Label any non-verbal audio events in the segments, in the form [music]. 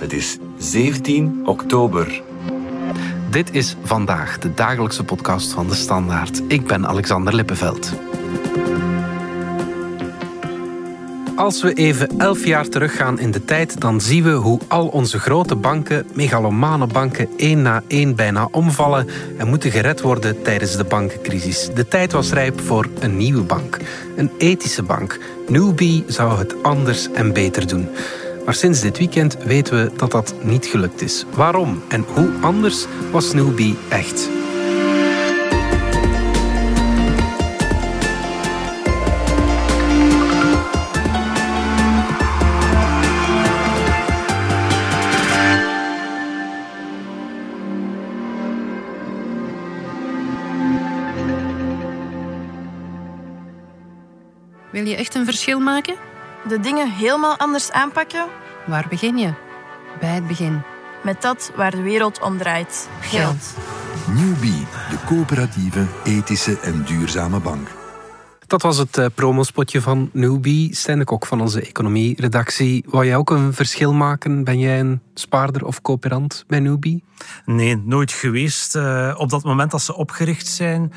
Het is 17 oktober. Dit is vandaag de dagelijkse podcast van de Standaard. Ik ben Alexander Lippenveld. Als we even elf jaar teruggaan in de tijd, dan zien we hoe al onze grote banken, megalomane banken, één na één bijna omvallen en moeten gered worden tijdens de bankencrisis. De tijd was rijp voor een nieuwe bank, een ethische bank. Newbie zou het anders en beter doen. Maar sinds dit weekend weten we dat dat niet gelukt is. Waarom en hoe anders was Snoopy echt? Wil je echt een verschil maken? De dingen helemaal anders aanpakken Waar begin je? Bij het begin. met dat waar de wereld om draait: geld. Newbie, de coöperatieve, ethische en duurzame bank. Dat was het eh, promospotje van Newbie. Stijn de Kok van onze economie-redactie. Wou jij ook een verschil maken? Ben jij een spaarder of coöperant bij Newbie? Nee, nooit geweest. Eh, op dat moment dat ze opgericht zijn,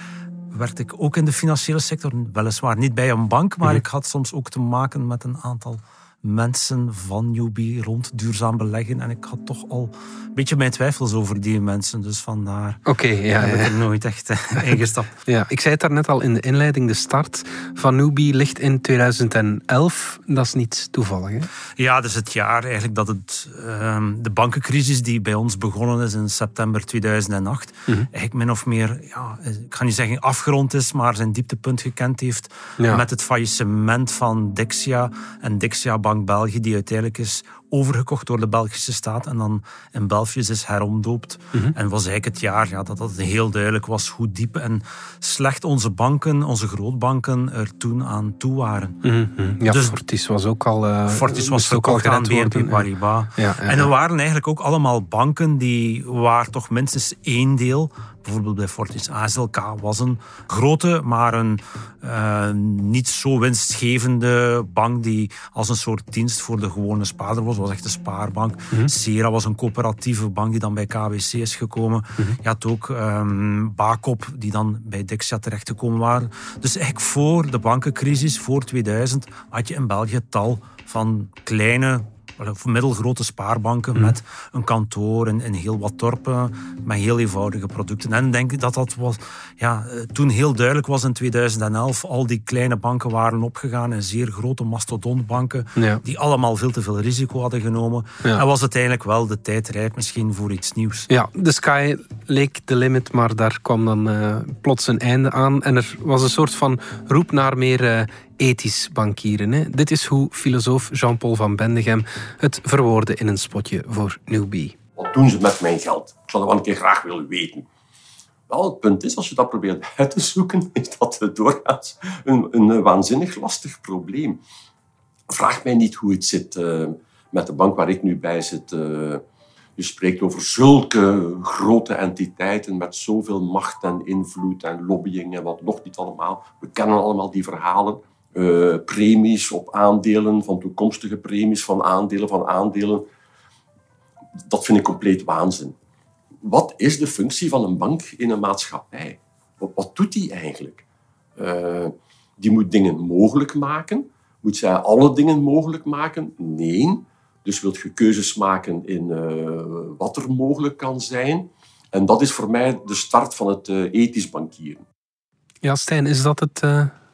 werd ik ook in de financiële sector. Weliswaar niet bij een bank, maar ik had soms ook te maken met een aantal mensen van Newbie rond duurzaam beleggen. En ik had toch al een beetje mijn twijfels over die mensen. Dus vandaar Oké, ja, heb ik ja. er nooit echt eh, [laughs] ingestapt. ja. Ik zei het daarnet al in de inleiding. De start van Newbie ligt in 2011. Dat is niet toevallig, hè? Ja, dus het jaar eigenlijk dat het, ehm, de bankencrisis die bij ons begonnen is in september 2008, eigenlijk min of meer, ja, ik ga niet zeggen afgerond is, maar zijn dieptepunt gekend heeft Ja. met het faillissement van Dexia en Dexia Bank België, die uiteindelijk is overgekocht door de Belgische staat en dan in Belfius is heromdoopt. En was eigenlijk het jaar ja, dat het heel duidelijk was hoe diep en slecht onze banken, onze grootbanken, er toen aan toe waren. Ja, Dus- Fortis was ook al... eh, Fortis was ook al aan BNP. Paribas. Ja, ja, En er waren eigenlijk ook allemaal banken die waar toch minstens één deel, bijvoorbeeld bij Fortis ASLK, was een grote, maar een eh, niet zo winstgevende bank die als een soort dienst voor de gewone spaarder was. was echt een spaarbank. Mhm. Sera was een coöperatieve bank die dan bij KBC is gekomen. Mhm. Je had ook ehm Bakop, die dan bij Dexia terechtgekomen waren. Dus eigenlijk voor de bankencrisis, voor 2000, had je in België tal van kleine middelgrote spaarbanken met een kantoor in, in heel wat dorpen met heel eenvoudige producten. En ik denk dat dat was, ja, eh, toen heel duidelijk was in 2011, al die kleine banken waren opgegaan in zeer grote mastodontbanken, Ja. die allemaal veel te veel risico hadden genomen. Ja. En was uiteindelijk wel de tijd rijp misschien voor iets nieuws. Ja, de sky leek de limit, maar daar kwam dan eh, plots een einde aan. En er was een soort van roep naar meer eh, ethisch bankieren. Hè. Dit is hoe filosoof Jean-Paul van Bendegem het verwoordde in een spotje voor Newbie. Wat doen ze met mijn geld? Ik zou dat wel een keer graag willen weten. Wel, het punt is, als je dat probeert uit te zoeken, [laughs] is dat doorgaans een, een waanzinnig lastig probleem. Vraag mij niet hoe het zit eh, met de bank waar ik nu bij zit. eh. je spreekt over zulke grote entiteiten met zoveel macht en invloed en lobbying en wat nog niet allemaal. We kennen allemaal die verhalen. Eh, premies op aandelen, van toekomstige premies van aandelen, van aandelen dat vind ik compleet waanzin. Wat is de functie van een bank in een maatschappij? Wat, wat doet die eigenlijk? Eh, die moet dingen mogelijk maken. Moet zij alle dingen mogelijk maken? Nee. Dus wilt je keuzes maken in eh, wat er mogelijk kan zijn. En dat is voor mij de start van het ethisch bankieren. Ja, Stijn, is dat het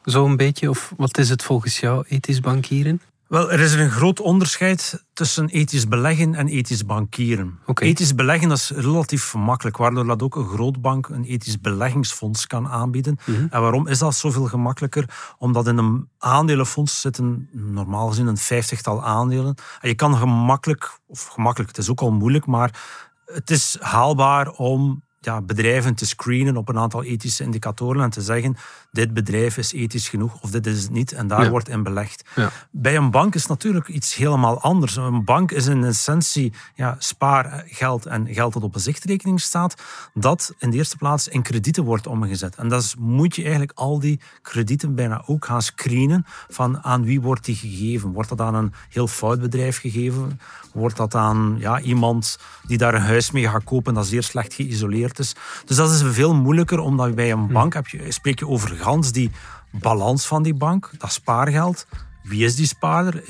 zo'n beetje? Of wat is het volgens jou, ethisch bankieren? Wel, er is een groot onderscheid tussen ethisch beleggen en ethisch bankieren. Ethisch beleggen dat is relatief makkelijk, waardoor dat ook een grootbank een ethisch beleggingsfonds kan aanbieden. En waarom is dat zoveel gemakkelijker? Omdat in een aandelenfonds zitten normaal gezien een vijftigtal aandelen. En je kan gemakkelijk, of gemakkelijk, het is ook al moeilijk, maar het is haalbaar om ja, bedrijven te screenen op een aantal ethische indicatoren en te zeggen dit bedrijf is ethisch genoeg of dit is het niet en daar Ja. wordt in belegd. Ja. Bij een bank is natuurlijk iets helemaal anders. Een bank is in essentie ja, spaargeld en geld dat op een zichtrekening staat, dat in de eerste plaats in kredieten wordt omgezet. En dat is, moet je eigenlijk al die kredieten bijna ook gaan screenen van aan wie wordt die gegeven. Wordt dat aan een heel fout bedrijf gegeven? Wordt dat aan ja, iemand die daar een huis mee gaat kopen dat zeer slecht geïsoleerd is? Dus dat is veel moeilijker, omdat bij een bank heb je, spreek je over gans die balans van die bank, dat spaargeld. Wie is die spaarder?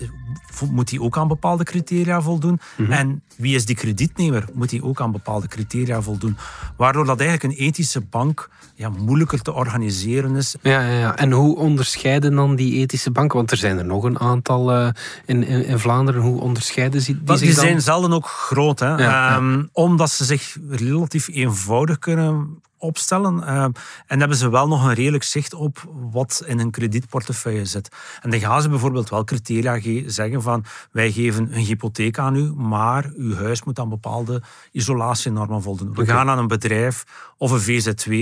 Moet die ook aan bepaalde criteria voldoen? En wie is die kredietnemer? Moet die ook aan bepaalde criteria voldoen? Waardoor dat eigenlijk een ethische bank ja, moeilijker te organiseren is. Ja, ja, ja. En hoe onderscheiden dan die ethische banken? Want er zijn er nog een aantal eh, in, in, in Vlaanderen. Hoe onderscheiden ze die, Die, zich dan? zijn zelden ook groot, hè? ja. Ehm, omdat ze zich relatief eenvoudig kunnen opstellen. Ehm, en hebben ze wel nog een redelijk zicht op wat in een kredietportefeuille zit. En dan gaan ze bijvoorbeeld wel criteria ge- zeggen van wij geven een hypotheek aan u, maar uw huis moet aan bepaalde isolatienormen voldoen. We gaan aan een bedrijf of een VZW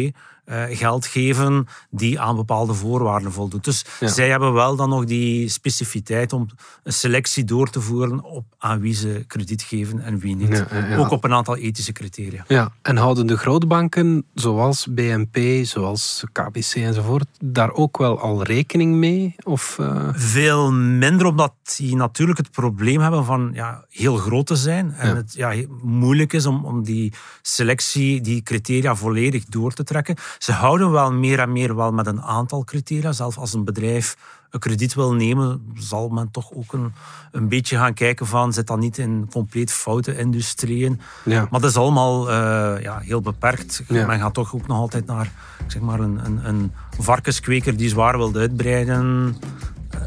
eh, geld geven die aan bepaalde voorwaarden voldoet. Dus Ja. zij hebben wel dan nog die specificiteit om een selectie door te voeren op aan wie ze krediet geven en wie niet. Ja, ja, ja. Ook op een aantal ethische criteria. Ja, en houden de grote banken, zoals BNP, zoals KBC enzovoort, daar ook wel al rekening mee? Of, eh, Veel minder, omdat die natuurlijk het probleem hebben van ja, heel groot te zijn. En het ja, moeilijk is om, om die selectie, die criteria volledig door te trekken. Ze houden wel meer en meer wel met een aantal criteria. Zelfs als een bedrijf een krediet wil nemen, zal men toch ook een, een beetje gaan kijken van, zit dat niet in compleet foute industrieën? ja. Maar dat is allemaal eh, ja, heel beperkt. Ja. Men gaat toch ook nog altijd naar zeg maar, een, een, een varkenskweker die zwaar wil uitbreiden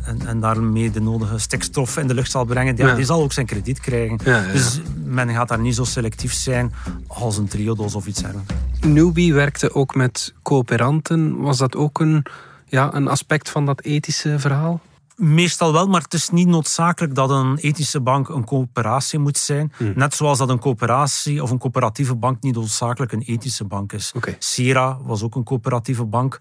en, en daarmee de nodige stikstof in de lucht zal brengen. Ja, Ja. Die zal ook zijn krediet krijgen. Ja, ja, ja. Dus men gaat daar niet zo selectief zijn als een triodos of iets dergelijks. Newbie werkte ook met coöperanten. Was dat ook een, ja, een aspect van dat ethische verhaal? Meestal wel, maar het is niet noodzakelijk dat een ethische bank een coöperatie moet zijn. Hmm. Net zoals dat een coöperatie of een coöperatieve bank niet noodzakelijk een ethische bank is. Oké. Sera was ook een coöperatieve bank.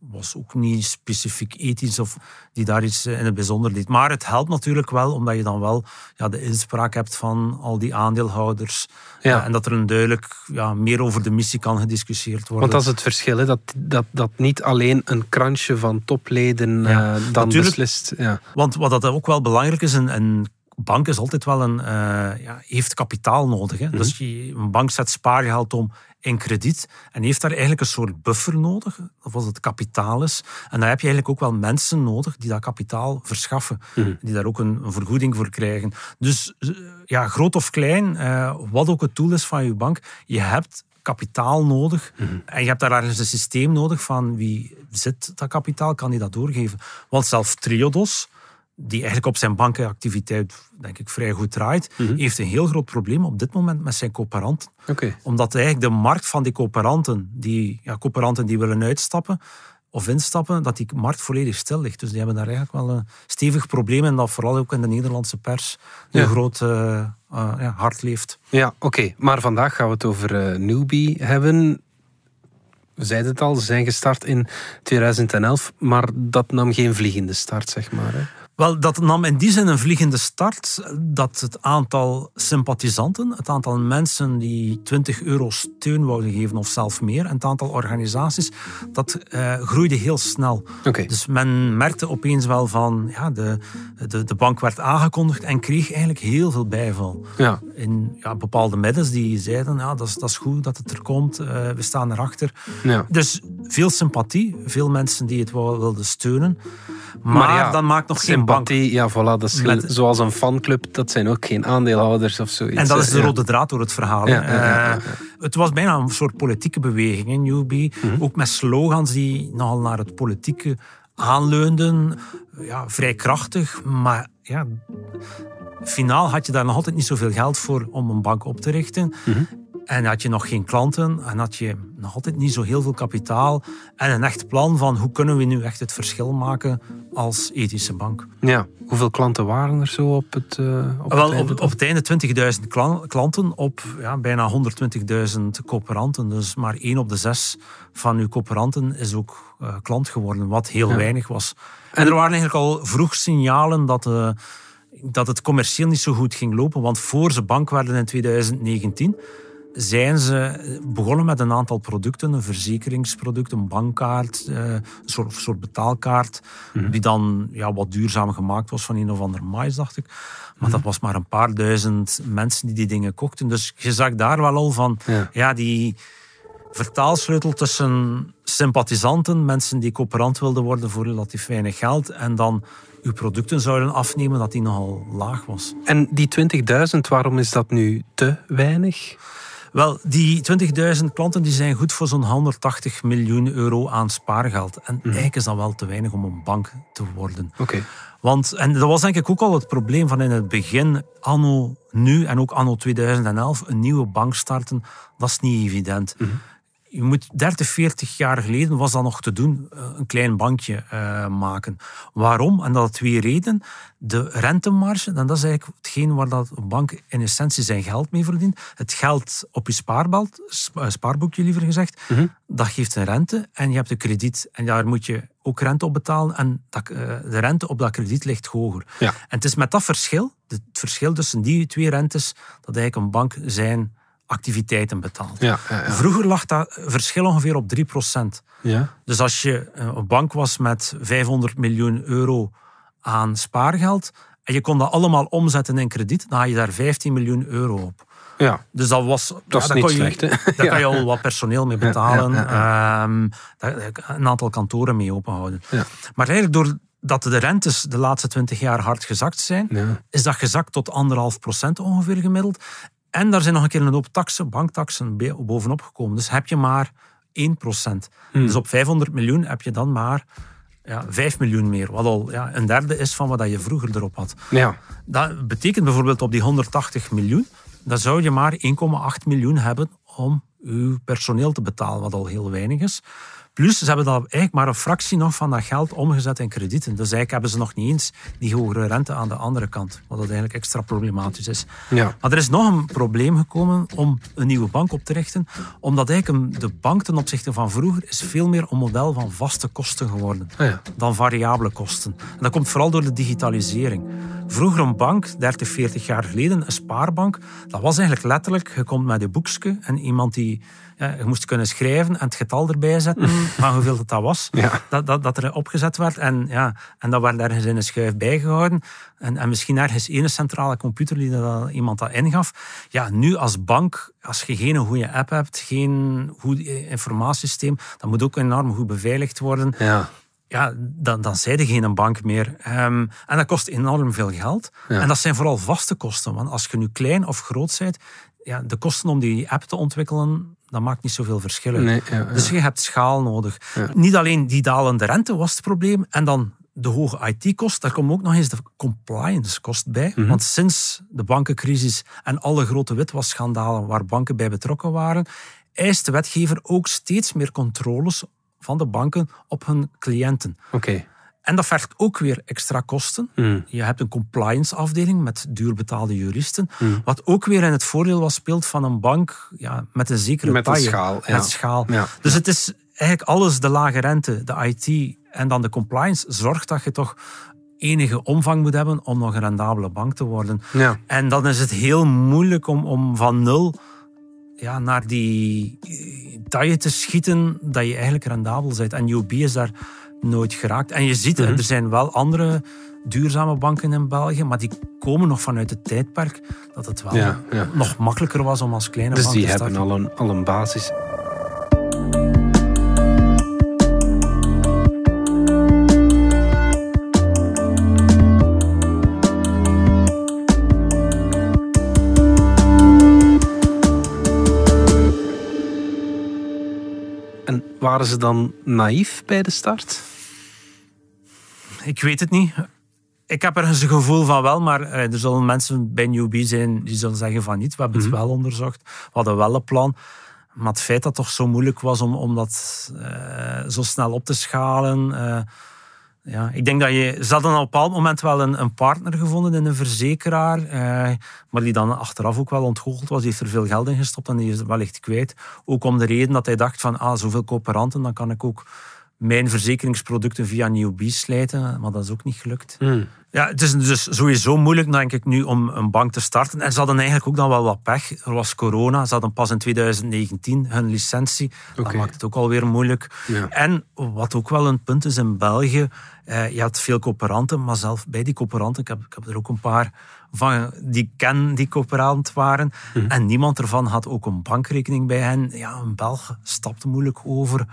Was ook niet specifiek ethisch of die daar iets eh, in het bijzonder deed. Maar het helpt natuurlijk wel, omdat je dan wel ja, de inspraak hebt van al die aandeelhouders. Ja. Eh, en dat er een duidelijk ja, meer over de missie kan gediscussieerd worden. Want dat is het verschil, hè? Dat, dat, dat niet alleen een krantje van topleden Ja, eh, dan beslist. Ja. Want wat dat ook wel belangrijk is, een, bank is altijd wel een, ja, heeft kapitaal nodig. Hè? Dus je, een bank zet spaargeld om in krediet en heeft daar eigenlijk een soort buffer nodig, of als het kapitaal is. En dan heb je eigenlijk ook wel mensen nodig die dat kapitaal verschaffen, die daar ook een, een vergoeding voor krijgen. Dus eh, ja, groot of klein, eh, wat ook het doel is van je bank, je hebt kapitaal nodig. En je hebt daar ergens een systeem nodig van wie zit dat kapitaal, kan die dat doorgeven. Want zelf Triodos, die eigenlijk op zijn bankenactiviteit denk ik vrij goed draait, heeft een heel groot probleem op dit moment met zijn coöperanten. Oké. Omdat eigenlijk de markt van die coöperanten, die ja, coöperanten die willen uitstappen of instappen, dat die markt volledig stil ligt. Dus die hebben daar eigenlijk wel een stevig probleem en dat vooral ook in de Nederlandse pers Ja. een groot eh, eh, ja, hart leeft. Ja, oké. Maar vandaag gaan we het over eh, Newbie hebben. We zeiden het al, ze zijn gestart in 2011, maar dat nam geen vliegende start, zeg maar. Hè? Wel, dat nam in die zin een vliegende start dat het aantal sympathisanten, het aantal mensen die 20 euro steun wouden geven of zelfs meer, en het aantal organisaties, dat eh, groeide heel snel. Dus men merkte opeens wel van, ja, de, de, de bank werd aangekondigd en kreeg eigenlijk heel veel bijval. Ja. In ja, bepaalde middens die zeiden, ja, dat is, dat is goed dat het er komt, eh, we staan erachter. Ja. Dus veel sympathie, veel mensen die het wilden steunen. Maar, ja, dan maakt nog geen bank. Ja, voilà, dat is Met- zoals een fanclub, dat zijn ook geen aandeelhouders of zoiets. En dat is de rode draad door het verhaal. Ja, ja, Eh, Het was bijna een soort politieke beweging in Newbie. Mhm. Ook met slogans die nogal naar het politieke aanleunden. Ja, vrij krachtig, maar ja, finaal had je daar nog altijd niet zoveel geld voor om een bank op te richten. Mhm. En had je nog geen klanten en had je nog altijd niet zo heel veel kapitaal en een echt plan van hoe kunnen we nu echt het verschil maken als ethische bank. Ja. Hoeveel klanten waren er zo op het, uh, op Wel, het einde? op, op het einde 20.000 kla- klanten op ja, bijna 120.000 coöperanten. Dus maar één op de zes van uw coöperanten is ook eh, klant geworden, wat heel weinig was. En er waren eigenlijk al vroeg signalen dat, eh, dat het commercieel niet zo goed ging lopen. Want voor ze bank werden in 2019 zijn ze begonnen met een aantal producten. Een verzekeringsproduct, een bankkaart, eh, een soort, soort betaalkaart. Die dan ja, wat duurzaam gemaakt was van een of ander mais, dacht ik. Maar dat was maar een paar duizend mensen die die dingen kochten. Dus je zag daar wel al van, Ja. ja, die vertaalsleutel tussen sympathisanten, mensen die coöperant wilden worden voor relatief weinig geld, en dan uw producten zouden afnemen, dat die nogal laag was. En die 20.000, waarom is dat nu te weinig? Wel, die 20.000 klanten die zijn goed voor zo'n 180 miljoen euro aan spaargeld. En eigenlijk is dat wel te weinig om een bank te worden. Oké. Want, en dat was denk ik ook al het probleem van in het begin, anno nu en ook anno 2011, een nieuwe bank starten, dat is niet evident. Je moet 30, 40 jaar geleden was dat nog te doen, eh, een klein bankje eh, maken. Waarom? En dat had twee redenen. De rentemarge, en dat is eigenlijk hetgeen waar dat een bank in essentie zijn geld mee verdient. Het geld op je spaarbeld, spa- spaarboekje liever gezegd, dat geeft een rente en je hebt een krediet. En daar moet je ook rente op betalen en dat, eh, de rente op dat krediet ligt hoger. Ja. En het is met dat verschil, het verschil tussen die twee rentes, dat eigenlijk een bank zijn activiteiten betaalt. Ja, ja, ja. Vroeger lag dat verschil ongeveer op 3%. Ja. Dus als je eh, een bank was met 500 miljoen euro aan spaargeld en je kon dat allemaal omzetten in krediet, dan had je daar 15 miljoen euro op. ja. Dus dat was... Dat is daar niet je, slecht, hè? [laughs] Daar kan je al wat personeel mee betalen. ehm, daar- een aantal kantoren mee openhouden. Ja. Maar eigenlijk doordat de rentes de laatste 20 jaar hard gezakt zijn, Ja. is dat gezakt tot anderhalf procent ongeveer gemiddeld. En daar zijn nog een keer een hoop taxen, banktaxen bovenop gekomen. Dus heb je maar 1 procent. Hmm. Dus op 500 miljoen heb je dan maar ja, 5 miljoen meer. Wat al ja, een derde is van wat je vroeger erop had. Ja. Dat betekent bijvoorbeeld op die 180 miljoen, dan zou je maar 1,8 miljoen hebben om uw personeel te betalen, wat al heel weinig is. Plus, ze hebben dan eigenlijk maar een fractie nog van dat geld omgezet in kredieten. Dus eigenlijk hebben ze nog niet eens die hogere rente aan de andere kant, wat dat eigenlijk extra problematisch is. Ja. Maar er is nog een probleem gekomen om een nieuwe bank op te richten, omdat eigenlijk een- de bank ten opzichte van vroeger is veel meer een model van vaste kosten geworden Ah ja. dan variabele kosten. En dat komt vooral door de digitalisering. Vroeger een bank, 30, 40 jaar geleden, een spaarbank, dat was eigenlijk letterlijk, je komt met je boekje en iemand die, ja, je moest kunnen schrijven en het getal erbij zetten van hoeveel dat, dat was, Ja. dat, dat, dat er opgezet werd. En, ja, en dat werd ergens in een schuif bijgehouden. En, en misschien ergens ene centrale computer die dat, iemand dat ingaf. Ja, nu als bank, als je geen goede app hebt, geen goed informatiesysteem, dat moet ook enorm goed beveiligd worden Ja. ja, dan, dan zijn er geen bank meer. Ehm, en dat kost enorm veel geld. Ja. En dat zijn vooral vaste kosten. Want als je nu klein of groot bent, ja, de kosten om die app te ontwikkelen, dat maakt niet zoveel verschil uit. Nee, ja, ja. Dus je hebt schaal nodig. Niet alleen die dalende rente was het probleem, en dan de hoge IT-kost, daar komt ook nog eens de compliance-kost bij. Mhm. Want sinds de bankencrisis en alle grote witwasschandalen waar banken bij betrokken waren, eist de wetgever ook steeds meer controles van de banken op hun cliënten. Oké. En dat vergt ook weer extra kosten. Hmm. Je hebt een compliance afdeling met duurbetaalde juristen. Hmm. Wat ook weer in het voordeel was speelt van een bank ja, met een zekere Met een schaal, ja. Met schaal. Ja. Dus het is eigenlijk alles, de lage rente, de IT en dan de compliance, zorgt dat je toch enige omvang moet hebben om nog een rendabele bank te worden. Ja. En dan is het heel moeilijk om, om van nul ja, naar die eh, taille te schieten dat je eigenlijk rendabel bent. En UB is daar nooit geraakt. En je ziet, Mhm. er zijn wel andere duurzame banken in België, maar die komen nog vanuit het tijdperk dat het wel Ja, ja. nog makkelijker was om als kleine Dus bank die te hebben starten. al een, al een basis. En waren ze dan naïef bij de start? Ik weet het niet. ik heb ergens een gevoel van wel, maar eh, er zullen mensen bij Newbie zijn die zullen zeggen van niet. We hebben het wel onderzocht, we hadden wel een plan. Maar het feit dat het toch zo moeilijk was om, om dat eh, zo snel op te schalen... eh, ja, ik denk dat je... Ze hadden op een bepaald moment wel een, een partner gevonden in een verzekeraar, eh, maar die dan achteraf ook wel ontgoocheld was. Die heeft er veel geld in gestopt en die is wellicht kwijt. Ook om de reden dat hij dacht van, ah, zoveel coöperanten, dan kan ik ook mijn verzekeringsproducten via Newbie slijten. Maar dat is ook niet gelukt. Hmm. Ja, het is dus sowieso moeilijk, denk ik, nu om een bank te starten. En ze hadden eigenlijk ook dan wel wat pech. Er was corona. Ze hadden pas in 2019 hun licentie. Dat maakt het ook alweer moeilijk. Ja. En wat ook wel een punt is in België, eh, je had veel coöperanten, maar zelf bij die coöperanten, ik heb, ik heb er ook een paar van die ken die coöperant waren, Mhm. en niemand ervan had ook een bankrekening bij hen. Ja, een Belg stapte moeilijk over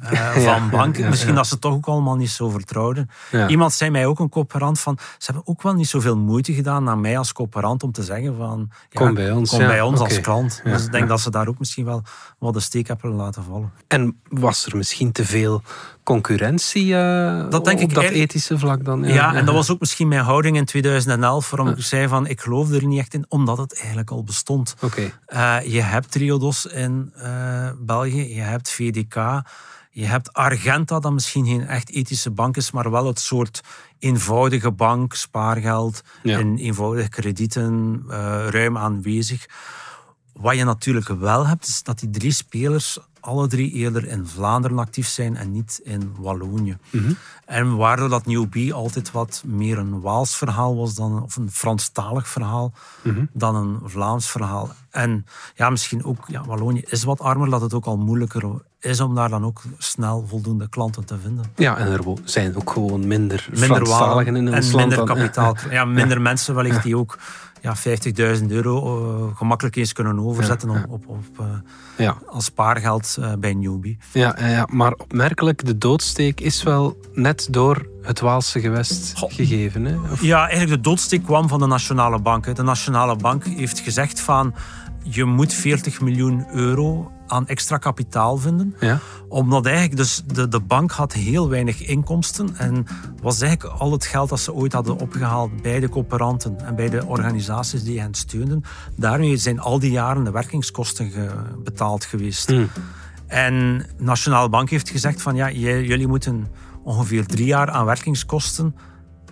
eh, [laughs] van banken. Misschien dat ze toch ook allemaal niet zo vertrouwden. Iemand zei mij ook, een coöperant, van ze hebben ook wel niet zoveel moeite gedaan naar mij als coöperant om te zeggen van... Kom bij ons, Kom bij ons als klant. Dus ik denk dat ze daar ook misschien wel wat de steek hebben laten vallen. En was er misschien te veel concurrentie eh, Dat denk op ik dat ethische vlak dan? Ja, en dat [laughs] was ook misschien mijn houding in 2011, waarom ik zei van ik geloof er niet echt in, omdat het eigenlijk al bestond. Oké. Eh, je hebt Triodos in eh, België, je hebt VDK, je hebt Argenta, dat misschien geen echt ethische bank is, maar wel het soort eenvoudige bank, spaargeld Ja. en eenvoudige kredieten, ruim aanwezig. Wat je natuurlijk wel hebt, is dat die drie spelers alle drie eerder in Vlaanderen actief zijn en niet in Wallonië. En waardoor dat Newbie altijd wat meer een Waals verhaal was dan, of een Franstalig verhaal dan een Vlaams verhaal. En ja, misschien ook, ja, Wallonië is wat armer, dat het ook al moeilijker is om daar dan ook snel voldoende klanten te vinden. Ja, en er zijn ook gewoon minder, Minder Franstaligen in en land. minder kapitaal. [laughs] Ja, minder mensen wellicht die ook ja, 50.000 euro eh, gemakkelijk eens kunnen overzetten Ja. Op, op, op, eh, Ja, als spaargeld eh, bij Newbie. ja, ja, ja, maar opmerkelijk, de doodsteek is wel net door het Waalse gewest Goh. gegeven. Hè? Of- Ja, eigenlijk de doodsteek kwam van de Nationale Bank. hè. De Nationale Bank heeft gezegd van je moet 40 miljoen euro aan extra kapitaal vinden. Ja? Omdat eigenlijk dus de, de bank had heel weinig inkomsten en was eigenlijk al het geld dat ze ooit hadden opgehaald bij de coöperanten en bij de organisaties die hen steunden. Daarmee zijn al die jaren de werkingskosten ge- betaald geweest. Hmm. En de Nationale Bank heeft gezegd van ja, jullie moeten ongeveer drie jaar aan werkingskosten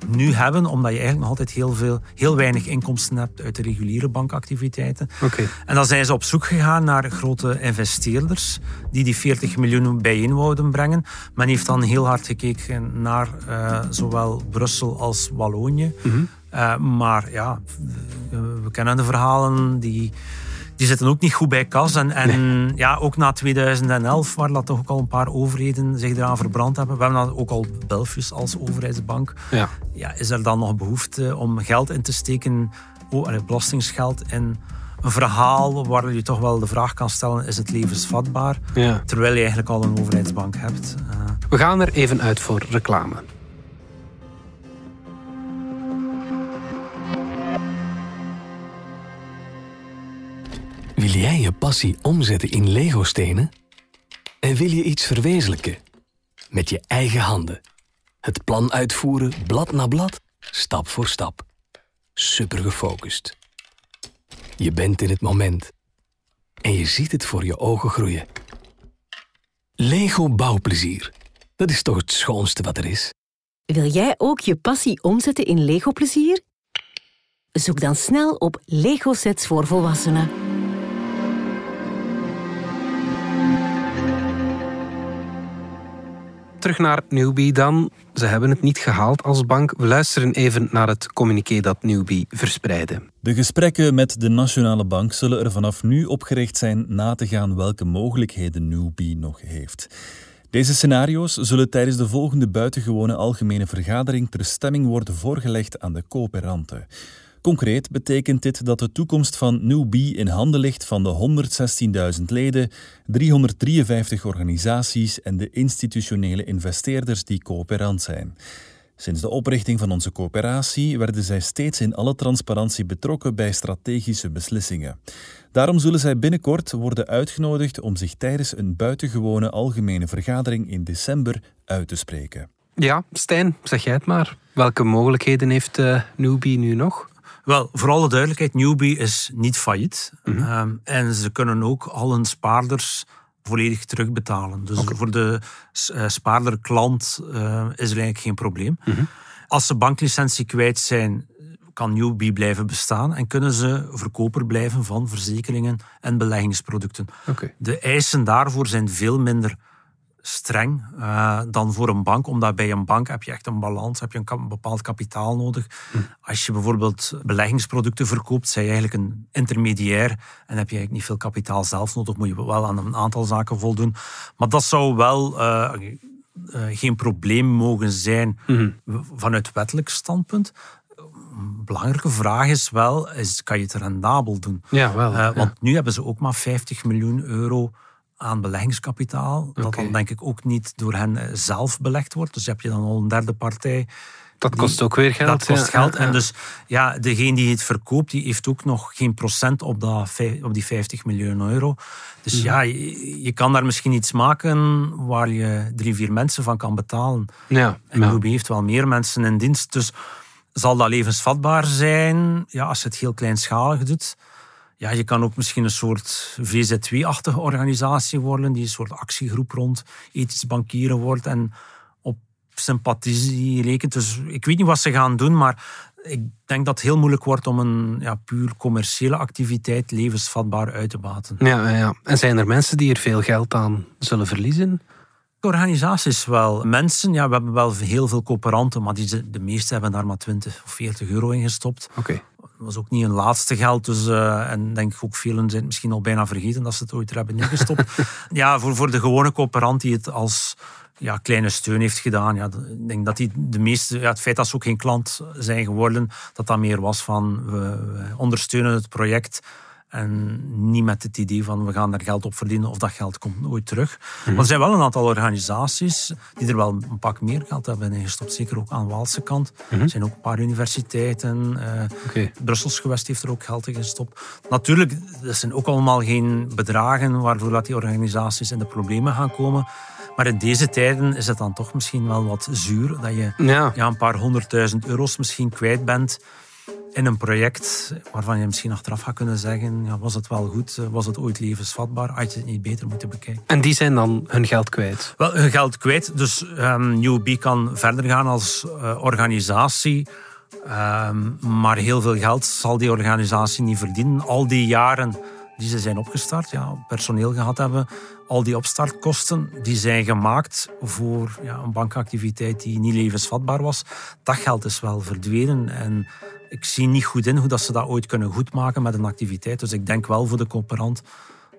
nu hebben, omdat je eigenlijk nog altijd heel, veel, heel weinig inkomsten hebt uit de reguliere bankactiviteiten. Oké. En dan zijn ze op zoek gegaan naar grote investeerders die die 40 miljoen bijeen wouden brengen. Men heeft dan heel hard gekeken naar eh, zowel Brussel als Wallonië. Eh, maar ja, we kennen de verhalen die... Die zitten ook niet goed bij kas. En, en ja, ook na 2011, waar dat toch ook al een paar overheden zich eraan verbrand hebben. We hebben dan ook al Belfius als overheidsbank Ja. ja, is er dan nog behoefte om geld in te steken, oh, belastingsgeld, in een verhaal waar je toch wel de vraag kan stellen, is het levensvatbaar? Ja. Terwijl je eigenlijk al een overheidsbank hebt. Eh, We gaan er even uit voor reclame. Jij je passie omzetten in Lego-stenen? En wil je iets verwezenlijken? Met je eigen handen. Het plan uitvoeren, blad na blad, stap voor stap. Super gefocust. Je bent in het moment. En je ziet het voor je ogen groeien. Lego bouwplezier. Dat is toch het schoonste wat er is? Wil jij ook je passie omzetten in Lego-plezier? Zoek dan snel op Lego-sets voor volwassenen. Terug naar Newbie dan. Ze hebben het niet gehaald als bank. We luisteren even naar het communiqué dat Newbie verspreidde. De gesprekken met de Nationale Bank zullen er vanaf nu op gericht zijn na te gaan welke mogelijkheden Newbie nog heeft. Deze scenario's zullen tijdens de volgende buitengewone algemene vergadering ter stemming worden voorgelegd aan de coöperanten. Concreet betekent dit dat de toekomst van Newbie in handen ligt van de 116.000 leden, 353 organisaties en de institutionele investeerders die coöperant zijn. Sinds de oprichting van onze coöperatie werden zij steeds in alle transparantie betrokken bij strategische beslissingen. Daarom zullen zij binnenkort worden uitgenodigd om zich tijdens een buitengewone algemene vergadering in december uit te spreken. Ja, Stijn, zeg jij het maar. Welke mogelijkheden heeft uh, Newbie nu nog? Wel, voor alle duidelijkheid, Newbie is niet failliet. Mm -hmm. en ze kunnen ook al hun spaarders volledig terugbetalen. Dus okay. voor de uh, spaarder-klant uh, is er eigenlijk geen probleem. Mm -hmm. Als ze banklicentie kwijt zijn, kan Newbie blijven bestaan en kunnen ze verkoper blijven van verzekeringen en beleggingsproducten. Okay. De eisen daarvoor zijn veel minder streng uh, dan voor een bank, omdat bij een bank heb je echt een balans, heb je een bepaald kapitaal nodig. Hm. Als je bijvoorbeeld beleggingsproducten verkoopt, zij je eigenlijk een intermediair en heb je eigenlijk niet veel kapitaal zelf nodig, moet je wel aan een aantal zaken voldoen. Maar dat zou wel uh, uh, geen probleem mogen zijn hm. vanuit wettelijk standpunt. Een belangrijke vraag is wel, is, kan je het rendabel doen? Ja, wel. Want nu hebben ze ook maar 50 miljoen euro aan beleggingskapitaal. Dat okay. dan denk ik ook niet door hen zelf belegd wordt. Dus heb je dan al een derde partij. Dat kost ook weer geld. Dat kost ja, geld. Ja, en dus ja, degene die het verkoopt, die heeft ook nog geen procent op, dat, op die 50 miljoen euro. Dus ja, je, je, kan daar misschien iets maken waar je drie, vier mensen van kan betalen. Ja, en Ruby heeft wel meer mensen in dienst. Dus zal dat levensvatbaar zijn? Ja, als je het heel kleinschalig doet. Ja, je kan ook misschien een soort VZW-achtige organisatie worden, die een soort actiegroep rond ethisch bankieren wordt en op sympathie rekent. Dus ik weet niet wat ze gaan doen, maar ik denk dat het heel moeilijk wordt om een ja, puur commerciële activiteit levensvatbaar uit te baten. Ja, ja, en zijn er mensen die er veel geld aan zullen verliezen? Organisaties wel. Mensen, ja, we hebben wel heel veel coöperanten, maar die, de meeste hebben daar maar 20 of 40 euro in gestopt. Oké. Okay. Was ook niet hun laatste geld. Dus, uh, en denk ik ook velen zijn misschien al bijna vergeten dat ze het ooit er hebben ingestopt. [laughs] ja, voor, voor de gewone coöperant die het als ja, kleine steun heeft gedaan. Ja, ik denk dat die de meeste, ja, het feit dat ze ook geen klant zijn geworden, dat dat meer was van we, we ondersteunen het project. En niet met het idee van we gaan er geld op verdienen of dat geld komt nooit terug. Mhm. Maar er zijn wel een aantal organisaties die er wel een pak meer geld hebben ingestopt. Zeker ook aan Waalse kant. Mhm. Er zijn ook een paar universiteiten. Uh, okay. Brussels gewest heeft er ook geld in gestopt. Natuurlijk, dat zijn ook allemaal geen bedragen waarvoor dat die organisaties in de problemen gaan komen. Maar in deze tijden is het dan toch misschien wel wat zuur dat je ja. Ja, een paar honderdduizend euro's misschien kwijt bent in een project waarvan je misschien achteraf gaat kunnen zeggen, ja, was het wel goed, was het ooit levensvatbaar, had je het niet beter moeten bekijken. En die zijn dan hun geld kwijt? Wel, hun geld kwijt. Dus um, Newbie kan verder gaan als uh, organisatie, um, maar heel veel geld zal die organisatie niet verdienen. Al die jaren die ze zijn opgestart, ja, personeel gehad hebben, al die opstartkosten die zijn gemaakt voor ja, een bankactiviteit die niet levensvatbaar was, dat geld is wel verdwenen en ik zie niet goed in hoe dat ze dat ooit kunnen goedmaken met een activiteit. Dus ik denk wel voor de coöperant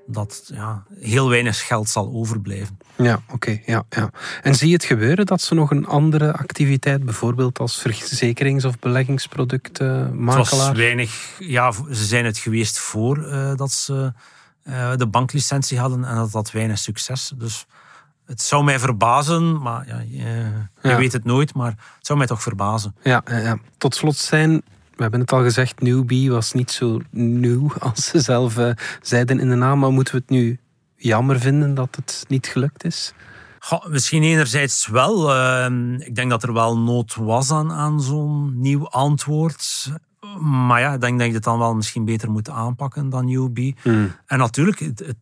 dat ja, heel weinig geld zal overblijven. Ja, oké. Okay, ja, ja. En zie je het gebeuren dat ze nog een andere activiteit, bijvoorbeeld als verzekerings- of beleggingsproductmakelaar? Het was weinig. Ja, ze zijn het geweest voor uh, dat ze uh, de banklicentie hadden en dat had weinig succes. Dus het zou mij verbazen, maar ja, je, je Ja. weet het nooit, maar het zou mij toch verbazen. Ja, ja, ja. tot slot zijn, we hebben het al gezegd, Newbie was niet zo nieuw als ze zelf eh, zeiden in de naam. Maar moeten we het nu jammer vinden dat het niet gelukt is? Goh, misschien enerzijds wel. Uh, ik denk dat er wel nood was aan, aan zo'n nieuw antwoord. Maar ja, ik denk dat je het dan wel misschien beter moet aanpakken dan Newbie. Hmm. En natuurlijk, het, het,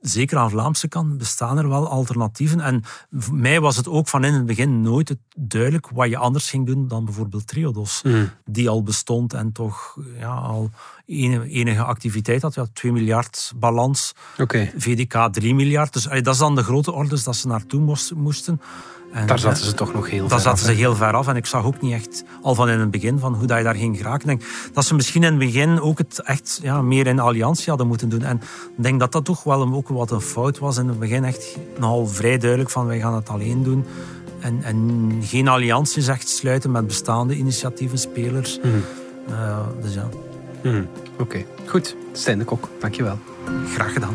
zeker aan Vlaamse kant bestaan er wel alternatieven. En voor mij was het ook van in het begin nooit duidelijk wat je anders ging doen dan bijvoorbeeld Triodos. Hmm. Die al bestond en toch ja, al enige, enige activiteit had. Ja, 2 miljard balans. VDK 3 miljard. Dus allee, dat is dan de grote orders dat ze naartoe moest, moesten. En, Daar zaten eh, ze toch nog heel daar ver zaten af, ze heel ver af. En ik zag ook niet echt al van in het begin van hoe dat je daar ging geraken. Ik denk dat ze misschien in het begin ook het echt ja, meer in alliantie hadden moeten doen. En ik denk dat dat toch wel een, ook wat een fout was. In het begin echt nogal vrij duidelijk van wij gaan het alleen doen. En, en geen allianties echt sluiten met bestaande initiatieven, spelers. Mhm. Uh, dus ja, Hmm. Oké, goed. Stijn de Kok, dankjewel. graag gedaan.